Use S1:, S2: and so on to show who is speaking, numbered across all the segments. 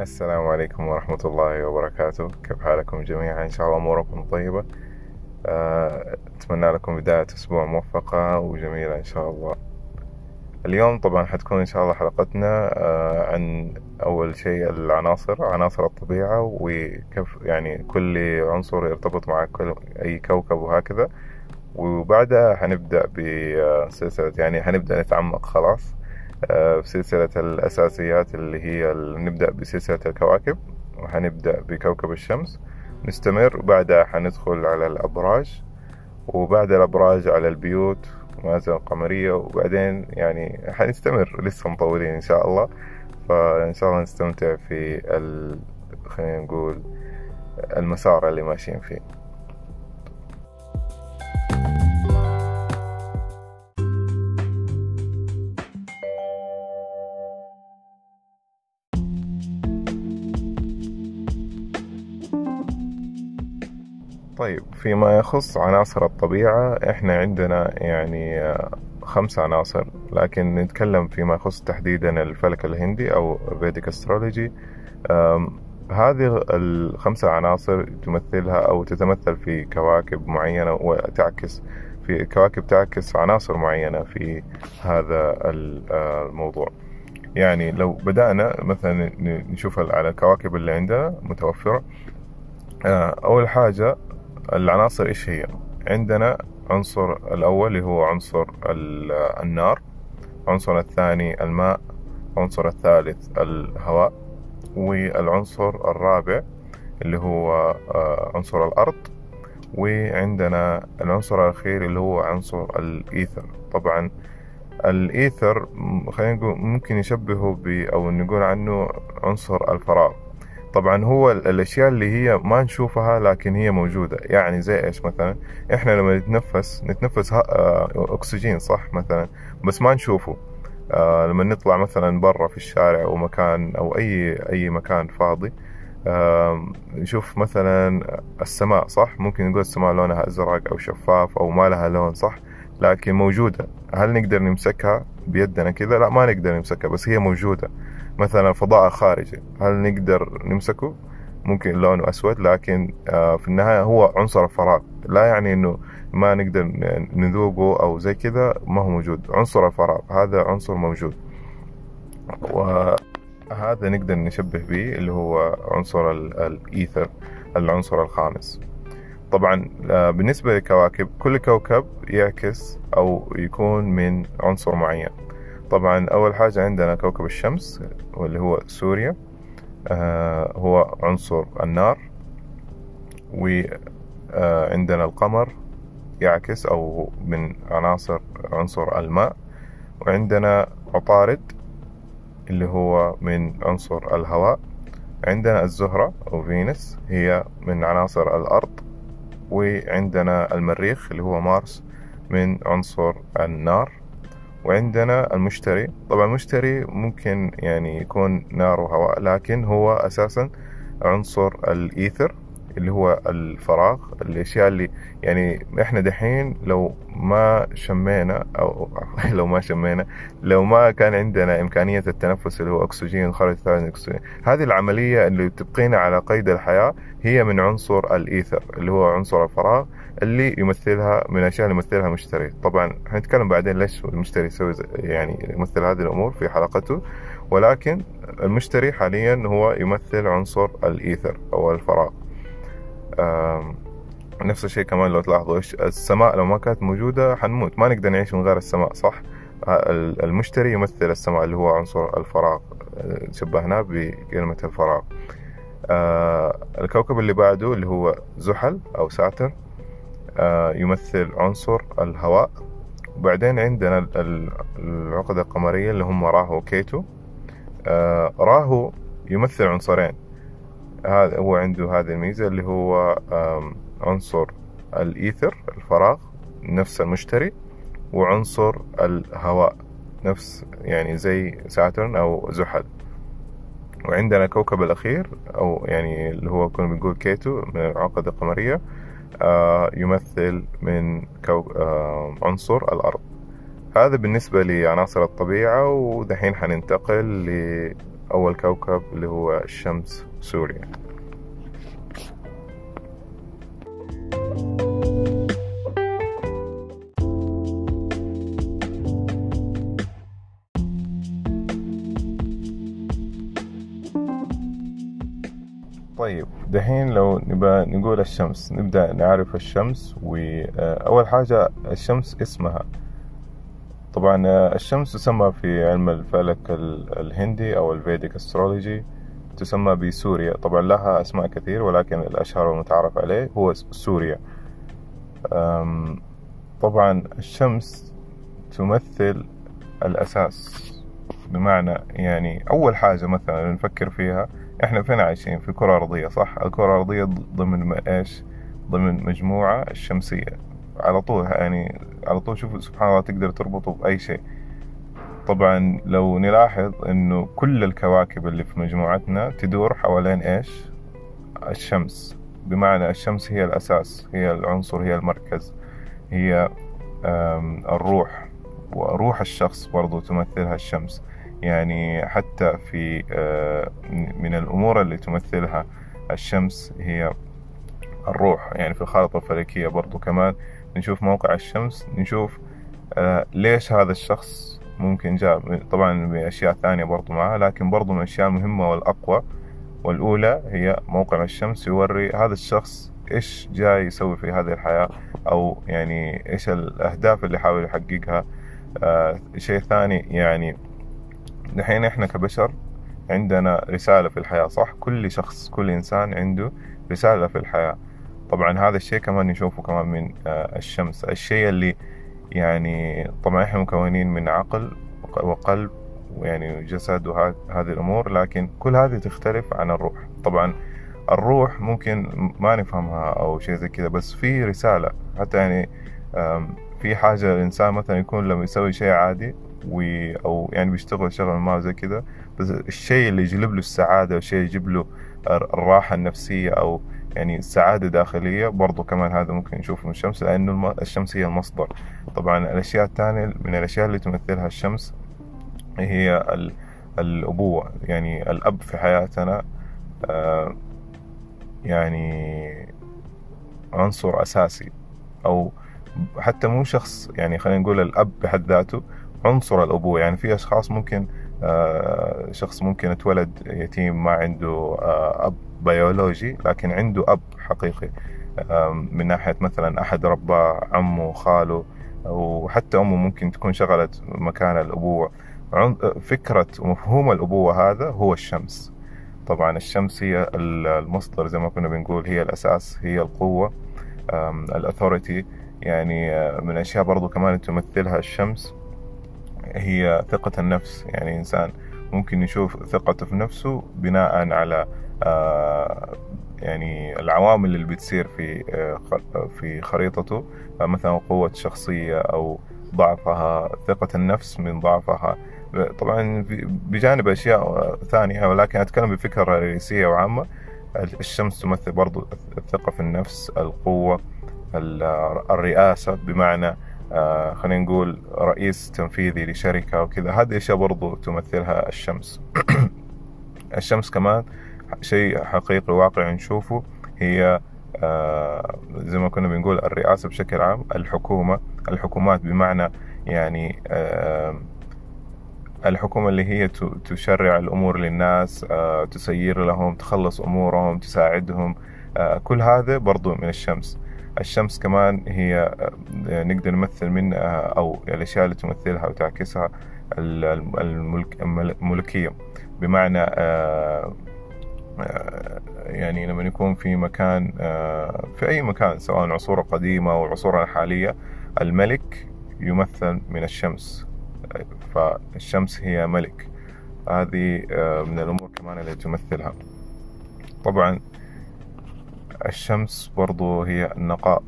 S1: السلام عليكم ورحمة الله وبركاته. كيف حالكم جميعا؟ إن شاء الله أموركم طيبة. آه، أتمنى لكم بداية أسبوع موفقة وجميلة إن شاء الله. اليوم طبعا حتكون إن شاء الله حلقتنا آه، عن أول شيء العناصر عناصر الطبيعة وكيف يعني كل عنصر يرتبط مع كل أي كوكب وهكذا. وبعدها حنبدأ بسلسلة يعني حنبدأ نتعمق خلاص. في سلسلة الأساسيات اللي هي نبدأ بسلسلة الكواكب وحنبدأ بكوكب الشمس. نستمر وبعدها حندخل على الأبراج وبعد الأبراج على البيوت والمنازل القمرية وبعدين يعني حنستمر لسه مطولين إن شاء الله. فإن شاء الله نستمتع في ال... خلينا نقول المسار اللي ماشيين فيه. طيب فيما يخص عناصر الطبيعة إحنا عندنا يعني خمس عناصر لكن نتكلم فيما يخص تحديدا الفلك الهندي أو فيديك استرولوجي هذه الخمسة عناصر تمثلها أو تتمثل في كواكب معينة وتعكس في كواكب تعكس عناصر معينة في هذا الموضوع. يعني لو بدأنا مثلا نشوف على الكواكب اللي عندنا متوفرة. أول حاجة العناصر إيش هي؟ عندنا عنصر الأول اللي هو عنصر النار العنصر الثاني الماء العنصر الثالث الهواء والعنصر الرابع اللي هو عنصر الأرض وعندنا العنصر الأخير اللي هو عنصر الإيثر. طبعا الإيثر خلينا نقول ممكن يشبهه أو نقول عنه عنصر الفراغ. طبعا هو الأشياء اللي هي ما نشوفها لكن هي موجودة. يعني زي إيش مثلا؟ إحنا لما نتنفس نتنفس أكسجين صح مثلا؟ بس ما نشوفه. آه لما نطلع مثلا برا في الشارع أو مكان أو أي أي مكان فاضي آه نشوف مثلا السماء صح؟ ممكن نقول السماء لونها أزرق أو شفاف أو ما لها لون صح؟ لكن موجودة. هل نقدر نمسكها؟ بيدنا كذا؟ لا ما نقدر نمسكها بس هي موجودة. مثلا فضاء خارجي. هل نقدر نمسكه؟ ممكن لونه أسود لكن في النهاية هو عنصر الفراغ. لا يعني أنه ما نقدر نذوقه أو زي كذا ما هو موجود. عنصر الفراغ هذا عنصر موجود. وهذا نقدر نشبه به اللي هو عنصر الإيثر العنصر الخامس. طبعا بالنسبة للكواكب كل كوكب يعكس أو يكون من عنصر معين. طبعا أول حاجة عندنا كوكب الشمس واللي هو سوريا آه هو عنصر النار وعندنا القمر يعكس أو من عناصر عنصر الماء. وعندنا عطارد اللي هو من عنصر الهواء. عندنا الزهرة أو فينوس هي من عناصر الأرض. وعندنا المريخ اللي هو مارس من عنصر النار وعندنا المشتري. طبعا المشتري ممكن يعني يكون نار وهواء لكن هو أساسا عنصر الإيثر. اللي هو الفراغ الأشياء اللي يعني إحنا دحين لو ما شمينا أو لو ما شمينا لو ما كان عندنا إمكانية التنفس اللي هو أكسجين خارج ثاني أكسجين هذه العملية اللي تبقينا على قيد الحياة هي من عنصر الإيثر اللي هو عنصر الفراغ اللي يمثلها من الأشياء اللي يمثلها المشتري طبعا حنتكلم بعدين ليش المشتري يسوي يعني يمثل هذه الأمور في حلقته ولكن المشتري حاليا هو يمثل عنصر الإيثر أو الفراغ. نفس الشيء كمان لو تلاحظوا السماء لو ما كانت موجودة حنموت. ما نقدر نعيش من غير السماء صح؟ المشتري يمثل السماء اللي هو عنصر الفراغ شبهناه بكلمة الفراغ. الكوكب اللي بعده اللي هو زحل أو ساتر يمثل عنصر الهواء. وبعدين عندنا العقدة القمرية اللي هم راهو وكيتو. راهو يمثل عنصرين. هذا هو عنده هذه الميزة اللي هو عنصر الإيثر الفراغ نفس المشتري وعنصر الهواء نفس يعني زي Saturn أو زحل. وعندنا الكوكب الأخير أو يعني اللي هو كنا بنقول كيتو من العقدة القمرية آه يمثل من عنصر الأرض. هذا بالنسبة لعناصر الطبيعة ودحين حننتقل أول كوكب اللي هو الشمس. Surya. طيب دحين لو نبى نقول الشمس نبدأ نعرف الشمس وأول حاجة الشمس اسمها. طبعا الشمس تسمى في علم الفلك الهندي أو الفيديك استرولوجي تسمى بسوريا. طبعا لها أسماء كثير ولكن الأشهر والمتعارف عليه هو سوريا. طبعا الشمس تمثل الأساس. بمعنى يعني أول حاجة مثلا نفكر فيها إحنا فين عايشين؟ في كرة أرضية صح؟ الكرة الأرضية ضمن إيش؟ ضمن مجموعة الشمسية على طول يعني على طول شوف سبحان الله تقدر تربطه بأي شيء. طبعا لو نلاحظ إنه كل الكواكب اللي في مجموعتنا تدور حوالين إيش؟ الشمس. بمعنى الشمس هي الأساس هي العنصر هي المركز هي الروح. وروح الشخص برضو تمثلها الشمس. يعني حتى في آه، من الأمور اللي تمثلها الشمس هي الروح. يعني في الخارطة الفلكية برضو كمان نشوف موقع الشمس نشوف آه، ليش هذا الشخص ممكن جاء طبعا بأشياء ثانية برضو معها لكن برضو من الأشياء المهمة والأقوى والأولى هي موقع الشمس يوري هذا الشخص إيش جاي يسوي في هذه الحياة أو يعني إيش الأهداف اللي حاول يحققها. آه شيء ثاني يعني دحين إحنا كبشر عندنا رسالة في الحياة صح؟ كل شخص كل إنسان عنده رسالة في الحياة. طبعا هذا الشيء كمان نشوفه كمان من آه، الشمس الشيء اللي يعني طبعا إحنا مكونين من عقل وقلب ويعني جسد وهذه الأمور لكن كل هذه تختلف عن الروح. طبعا الروح ممكن ما نفهمها أو شيء زي كذا بس في رسالة. حتى يعني في حاجة الإنسان مثلا يكون لما يسوي شيء عادي و أو يعني بيشتغل شغل ما زي كذا بس الشيء اللي يجلب له السعادة والشيء يجيب له الراحة النفسية أو يعني سعادة داخلية. برضو كمان هذا ممكن نشوفه من الشمس لأنه الشمس هي المصدر. طبعا الأشياء الثانية من الأشياء اللي تمثلها الشمس هي الأبوة. يعني الأب في حياتنا آه، يعني عنصر أساسي. أو حتى مو شخص يعني خلينا نقول الأب بحد ذاته عنصر الأبوة. يعني في أشخاص ممكن آه، شخص ممكن اتولد يتيم ما عنده آه، أب. بيولوجي لكن عنده أب حقيقي. من ناحية مثلا أحد رباه عمه خاله وحتى أمه ممكن تكون شغلت مكان الأبوة. فكرة ومفهوم الأبوة هذا هو الشمس. طبعا الشمس هي المصدر زي ما كنا بنقول هي الأساس هي القوة. الأثوريتي يعني آه، من الأشياء برضو كمان تمثلها الشمس هي ثقة النفس. يعني إنسان ممكن يشوف ثقته في نفسه بناء على آه، يعني العوامل اللي بتصير في آه، في خريطته. مثلا قوة شخصية أو ضعفها ثقة النفس من ضعفها. طبعا بجانب أشياء ثانية ولكن أتكلم بفكرة رئيسية وعامة. الشمس تمثل برضو الثقة في النفس القوة الرئاسة بمعنى آه خلينا نقول رئيس تنفيذي لشركة وكذا. هذه أشياء برضو تمثلها الشمس. الشمس كمان شيء حقيقي واقعي نشوفه هي آه زي ما كنا بنقول الرئاسة بشكل عام الحكومة الحكومات بمعنى يعني آه الحكومة اللي هي تشرع الأمور للناس آه تسير لهم تخلص أمورهم تساعدهم آه كل هذا برضو من الشمس. الشمس كمان هي آه، نقدر نمثل منها أو الأشياء اللي تمثلها وتعكسها الملك الملكية بمعنى آه، آه، يعني لما يكون في مكان في أي مكان سواء عصور قديمة أو عصورنا الحالية الملك يمثل من الشمس. فالشمس هي ملك. هذه من الأمور كمان اللي تمثلها. طبعا الشمس برضو هي النقاء.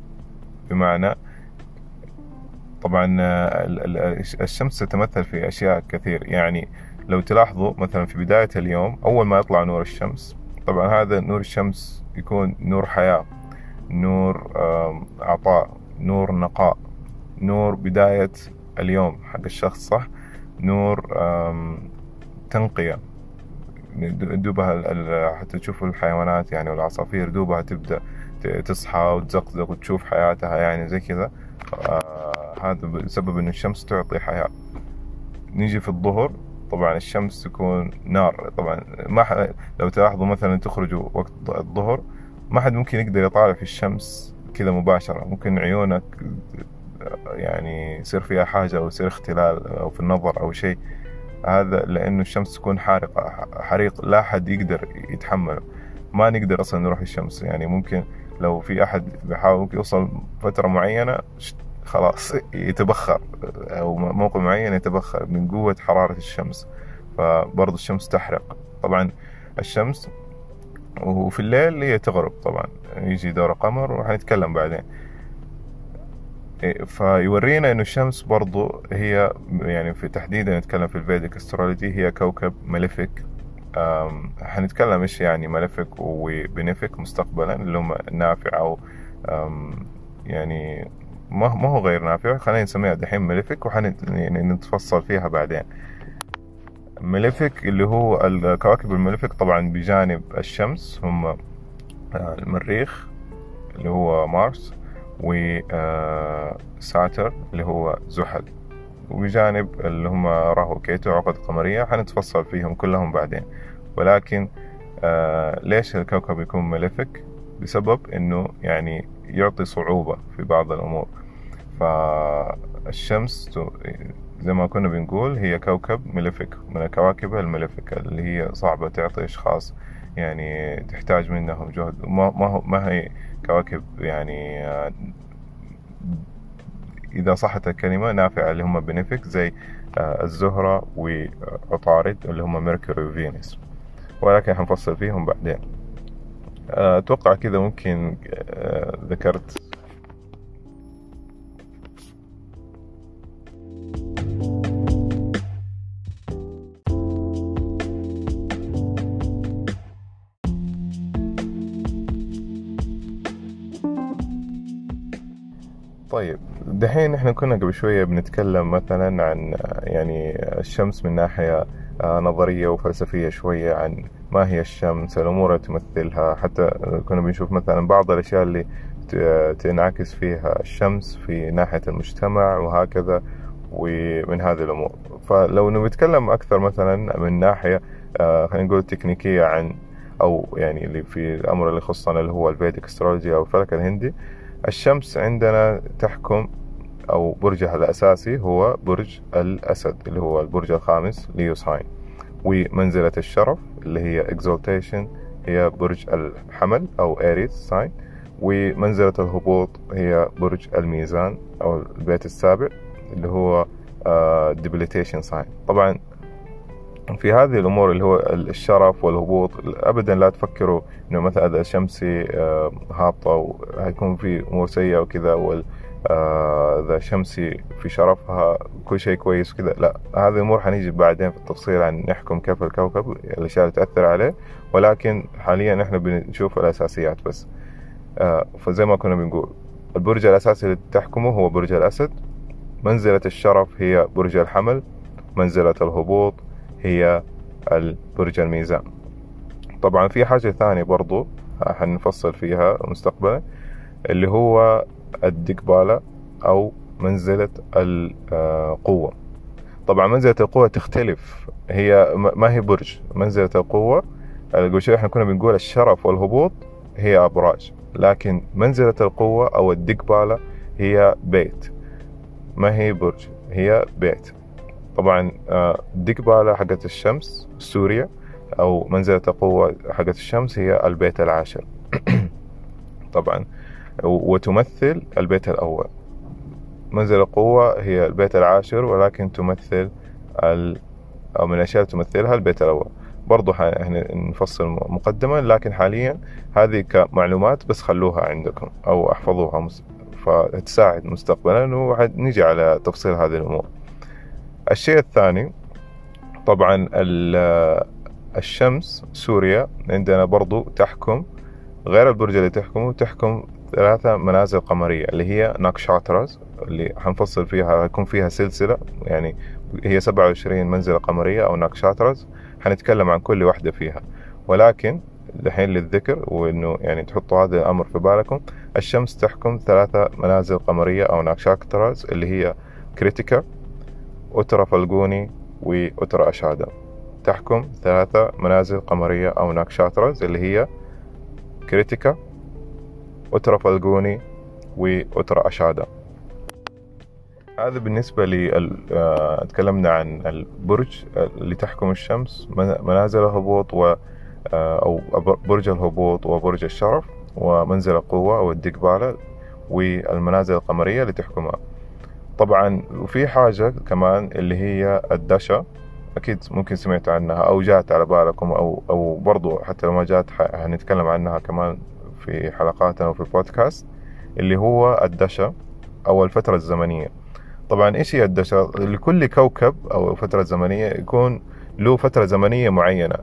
S1: بمعنى طبعا الشمس تتمثل في أشياء كثير. يعني لو تلاحظوا مثلا في بداية اليوم أول ما يطلع نور الشمس طبعا هذا نور الشمس يكون نور حياة نور عطاء نور نقاء نور بداية اليوم حق الشخص صح؟ نور تنقية. دوبها حتى تشوفوا الحيوانات يعني والعصافير دوبها تبدأ تصحى وتزقزق وتشوف حياتها يعني زي كذا. آه هذا بسبب إن الشمس تعطي حياة. نيجي في الظهر طبعا الشمس تكون نار. طبعا ما. لو تلاحظوا مثلا تخرجوا وقت الظهر ما حد ممكن يقدر يطالع في الشمس كذا مباشرة. ممكن عيونك يعني يصير فيها حاجة أو يصير اختلال أو في النظر أو شيء. هذا لأنه الشمس تكون حارقة حريق. لا حد يقدر يتحمله. ما نقدر أصلا نروح الشمس. يعني ممكن لو في أحد بيحاول يوصل فترة معينة خلاص يتبخر. أو موقع معين يتبخر من قوة حرارة الشمس. فبرضو الشمس تحرق. طبعا الشمس وفي الليل هي تغرب طبعا. يجي دور قمر وحنتكلم بعدين. فيورينا إنه الشمس برضو هي يعني في تحديدا نتكلم في الفيديك أسترولوجي هي كوكب ملفك. حنتكلم إيش يعني ملفك وبنفك مستقبلا اللي هم نافع أو يعني ما ما هو غير نافع خلينا نسميها دحين ملفك وحن يعني فيها بعدين. ملفك اللي هو الكواكب الملفك طبعا بجانب الشمس هم آه، المريخ اللي هو مارس. وساتر اللي هو زحل. وبجانب اللي هم راهو كيتو عقد قمرية حنتفصل فيهم كلهم بعدين. ولكن آه ليش الكوكب يكون ملفك؟ بسبب إنه يعني يعطي صعوبة في بعض الأمور. فالشمس زي ما كنا بنقول هي كوكب ملفك من الكواكب الملفكة اللي هي صعبة تعطي أشخاص يعني تحتاج منهم جهد. ما ما هي كواكب يعني آه، إذا صحت الكلمة نافعة اللي هم بنفك زي آه، الزهرة وعطارد اللي هم ميركوري وفينوس ولكن حنفصل فيهم بعدين. آه، أتوقع كذا ممكن ذكرت دحين إحنا كنا قبل شوية بنتكلم مثلا عن يعني الشمس من ناحية آه، نظرية وفلسفية شوية عن ما هي الشمس الأمور اللي تمثلها. حتى كنا بنشوف مثلا بعض الأشياء اللي تنعكس فيها الشمس في ناحية المجتمع وهكذا ومن هذه الأمور. فلو نتكلم أكثر مثلا من ناحية آه، خلينا نقول تكنيكية عن أو يعني اللي في الأمر اللي يخصنا اللي هو الفيديك استرولوجي أو الفلك الهندي الشمس عندنا تحكم أو برجها الأساسي هو برج الأسد اللي هو البرج الخامس Leo sign ومنزلة الشرف اللي هي exaltation هي برج الحمل أو Aries sign ومنزلة الهبوط هي برج الميزان أو البيت السابع اللي هو debilitation sign طبعا في هذه الأمور اللي هو الشرف والهبوط ابدا لا تفكروا إنه مثلا اذا شمسي آه، هابطة وهيكون في أمور سيئة وكذا آه، إذا شمسي في شرفها كل شيء كويس وكذا لا هذه الأمور حنيجي بعدين في التفصيل عن نحكم كيف الكوكب الاشياء اللي تأثر عليه ولكن حاليا إحنا بنشوف الأساسيات بس. آه، فزي ما كنا بنقول البرج الأساسي اللي تحكمه هو برج الأسد. منزلة الشرف هي برج الحمل منزلة الهبوط هي البرج الميزان. طبعا في حاجة ثانية برضو حنفصل فيها مستقبلا اللي هو الدقبالة أو منزلة القوة. طبعا منزلة القوة تختلف. هي ما هي برج. منزلة القوة قبل شوي إحنا كنا بنقول الشرف والهبوط هي أبراج. لكن منزلة القوة أو الدقبالة هي بيت. ما هي برج؟ هي بيت. طبعا آه، ديكبالا حقت الشمس سوريا أو منزلة القوة حقت الشمس هي البيت العاشر. طبعا وتمثل البيت الأول. منزل القوة هي البيت العاشر ولكن تمثل ال... أو من الأشياء اللي تمثلها البيت الأول. برضو نفصل مقدما لكن حاليا هذه كمعلومات بس خلوها عندكم أو احفظوها فتساعد مستقبلا ونجي على تفصيل هذه الأمور. الشيء الثاني طبعا الشمس سوريا عندنا برضو تحكم غير البرج اللي تحكمه تحكم ثلاثة منازل قمرية اللي هي ناكشاتراز اللي حنفصل فيها يكون فيها سلسلة يعني هي 27 منزلة قمرية أو ناكشاترز حنتكلم عن كل واحدة فيها. ولكن دحين للذكر وإنه يعني تحطوا هذا الأمر في بالكم الشمس تحكم ثلاثة منازل قمرية أو nakshatras اللي هي كريتيكا أوترا فالجوني وأوترا أشادا. تحكم ثلاثة منازل قمرية أو nakshatras اللي هي كريتيكا أوترا فالجوني وأوترا أشادا. هذا بالنسبة لي آه، تكلمنا عن البرج اللي تحكم الشمس منازل الهبوط و آه، أو برج الهبوط وبرج الشرف ومنزل القوة أو الدقبالة والمنازل القمرية اللي تحكمها. طبعا وفي حاجة كمان اللي هي الدشا أكيد ممكن سمعت عنها أو جات على بالكم أو أو برضو حتى لو ما جات هنتكلم عنها كمان في حلقاتنا وفي البودكاست اللي هو الدشا أو الفترة الزمنية. طبعا إيش هي الدشا؟ لكل كوكب أو فترة زمنية يكون له فترة زمنية معينة.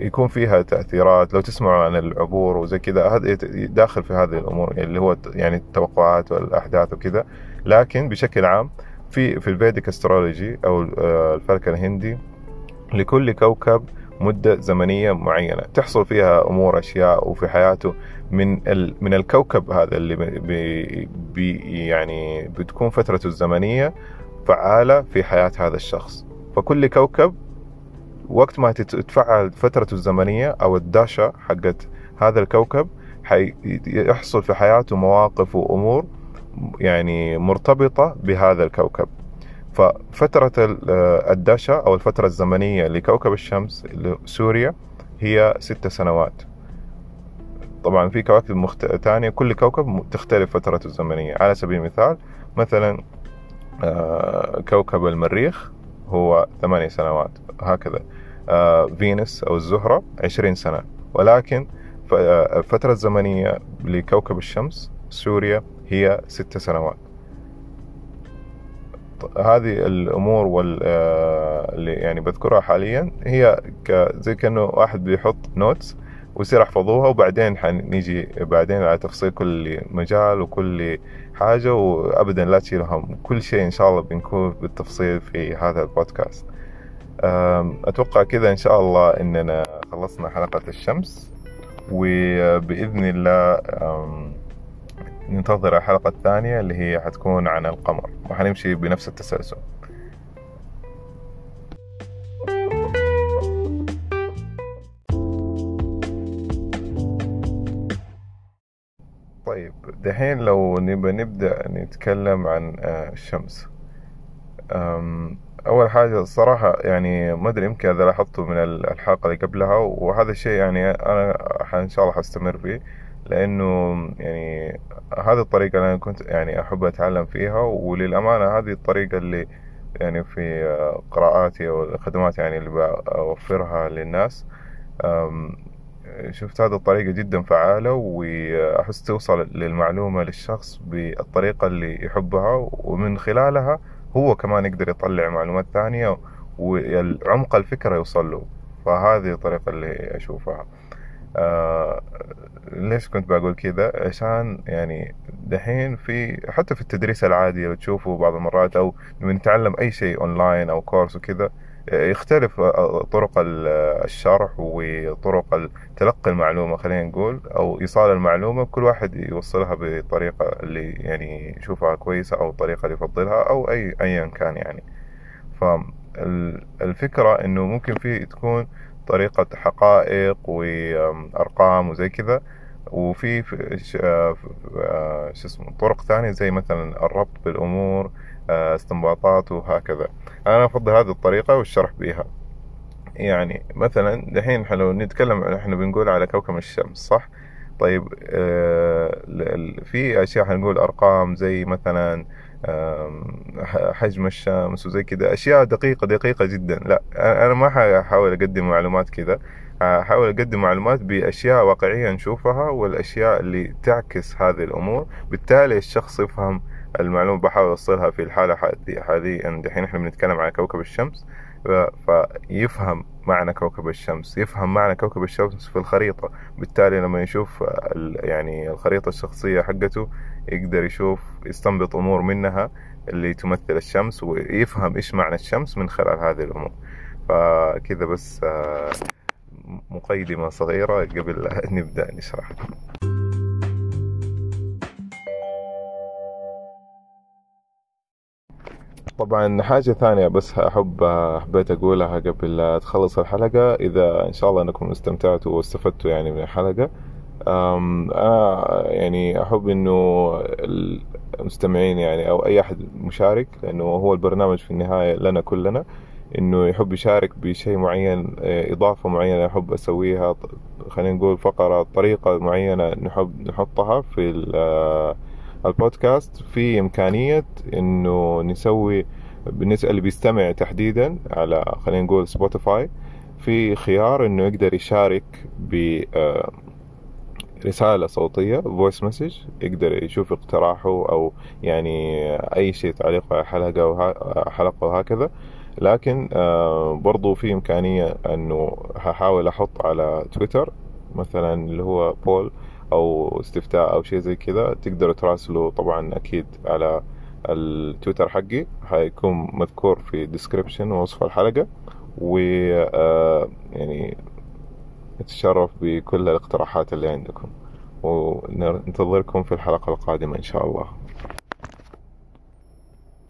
S1: يكون فيها تأثيرات لو تسمعوا عن العبور وزي كذا هذا داخل في هذه الأمور اللي هو يعني التوقعات والأحداث وكذا. لكن بشكل عام في في ال Vedic astrology أو آه، الفلك الهندي لكل كوكب مدة زمنية معينة. تحصل فيها أمور أشياء وفي حياته من من الكوكب هذا اللي بي بي يعني بتكون فترته الزمنية فعالة في حياة هذا الشخص. فكل كوكب وقت ما تتفعل فترته الزمنية أو الداشة حقت هذا الكوكب حيحصل في حياته مواقف وأمور يعني مرتبطة بهذا الكوكب. ففترة الدشا أو الفترة الزمنية لكوكب الشمس سوريا هي ست سنوات. طبعا في كواكب مخت... تانية كل كوكب تختلف فترته الزمنية. على سبيل المثال مثلا آه، كوكب المريخ هو ثمانية سنوات هكذا. آه، فينوس أو الزهرة عشرين سنة. ولكن الفترة آه، الزمنية لكوكب الشمس سوريا هي ست سنوات. هذه الأمور وال آه، اللي يعني بذكرها حاليا هي زي كأنه واحد بيحط نوتس ويصير احفظوها وبعدين حنيجي بعدين على تفصيل كل مجال وكل حاجة وابدا لا تشيل هم. كل شيء إن شاء الله بنكون بالتفصيل في هذا البودكاست. أتوقع كذا إن شاء الله إننا خلصنا حلقة الشمس وبإذن الله ننتظر الحلقة الثانية اللي هي حتكون عن القمر وحنمشي بنفس التسلسل. طيب دحين لو نبى نبدأ نتكلم عن آه، الشمس. أول حاجة الصراحة يعني ما أدري يمكن إذا لاحظته من الحلقة اللي قبلها وهذا الشيء يعني أنا إن شاء الله حستمر فيه. لأنه يعني هذه الطريقة اللي أنا كنت يعني أحب أتعلم فيها وللأمانة هذه الطريقة اللي يعني في قراءاتي أو الخدمات يعني اللي بوفرها للناس شفت هذه الطريقة جدا فعالة وأحس توصل للمعلومة للشخص بالطريقة اللي يحبها ومن خلالها هو كمان يقدر يطلع معلومات ثانية وعمق الفكرة يوصل له. فهذه الطريقة اللي أشوفها. آه ليش كنت بقول كذا؟ عشان يعني دحين في حتى في التدريس العادي لو تشوفوا بعض المرات أو نتعلم أي شيء اونلاين أو كورس وكذا يختلف طرق الشرح وطرق تلقي المعلومة خلينا نقول أو إيصال المعلومة كل واحد يوصلها بطريقة اللي يعني يشوفها كويسة أو الطريقة اللي يفضلها أو أي أيا كان يعني. فالفكرة إنه ممكن في تكون طريقة حقائق وأرقام وزي كذا. وفي آه، آه، شو اسمه طرق ثانية زي مثلا الربط بالأمور آه، استنباطات وهكذا. أنا أفضل هذه الطريقة والشرح بها يعني مثلا دحين لو نتكلم إحنا بنقول على كوكب الشمس صح؟ طيب في أشياء حنقول أرقام زي مثلا حجم الشمس وزي كذا أشياء دقيقة دقيقة جدا. لا أنا ما حأحاول أقدم معلومات كذا. أحاول أقدم معلومات بأشياء واقعية نشوفها والأشياء اللي تعكس هذه الأمور. بالتالي الشخص يفهم المعلومة بحاول أوصلها في الحالة حاليا دحين إحنا بنتكلم على كوكب الشمس فيفهم معنى كوكب الشمس يفهم معنى كوكب الشمس في الخريطة. بالتالي لما يشوف يعني الخريطة الشخصية حقته يقدر يشوف يستنبط أمور منها اللي تمثل الشمس ويفهم إيش معنى الشمس من خلال هذه الأمور. فكذا بس آه، مقيدمة صغيرة قبل نبدأ نشرح. طبعا حاجة ثانية بس أحب حبيت أقولها قبل تخلص الحلقة. إذا إن شاء الله أنكم استمتعتوا واستفدتوا يعني من الحلقة أنا يعني أحب إنه المستمعين يعني أو أي أحد مشارك لأنه هو البرنامج في النهاية لنا كلنا إنه يحب يشارك بشيء معين إضافة معينة أحب أسويها خلينا نقول فقرة طريقة معينة نحب نحطها في البودكاست في إمكانية إنه نسوي بالنسبة اللي بيستمع تحديدا على خلينا نقول Spotify في خيار إنه يقدر يشارك ب آه، رسالة صوتية voice message يقدر يشوف اقتراحه أو يعني أي شيء تعليق على حلقة حلقة وهكذا لكن آه، برضو في إمكانية أنه هحاول أحط على تويتر مثلا اللي هو poll أو استفتاء أو شيء زي كذا. تقدروا تراسلوا طبعا أكيد على التويتر حقي. حيكون مذكور في ال description ووصف الحلقة. و آه، يعني نتشرف بكل الاقتراحات اللي عندكم وننتظركم في الحلقة القادمة إن شاء الله.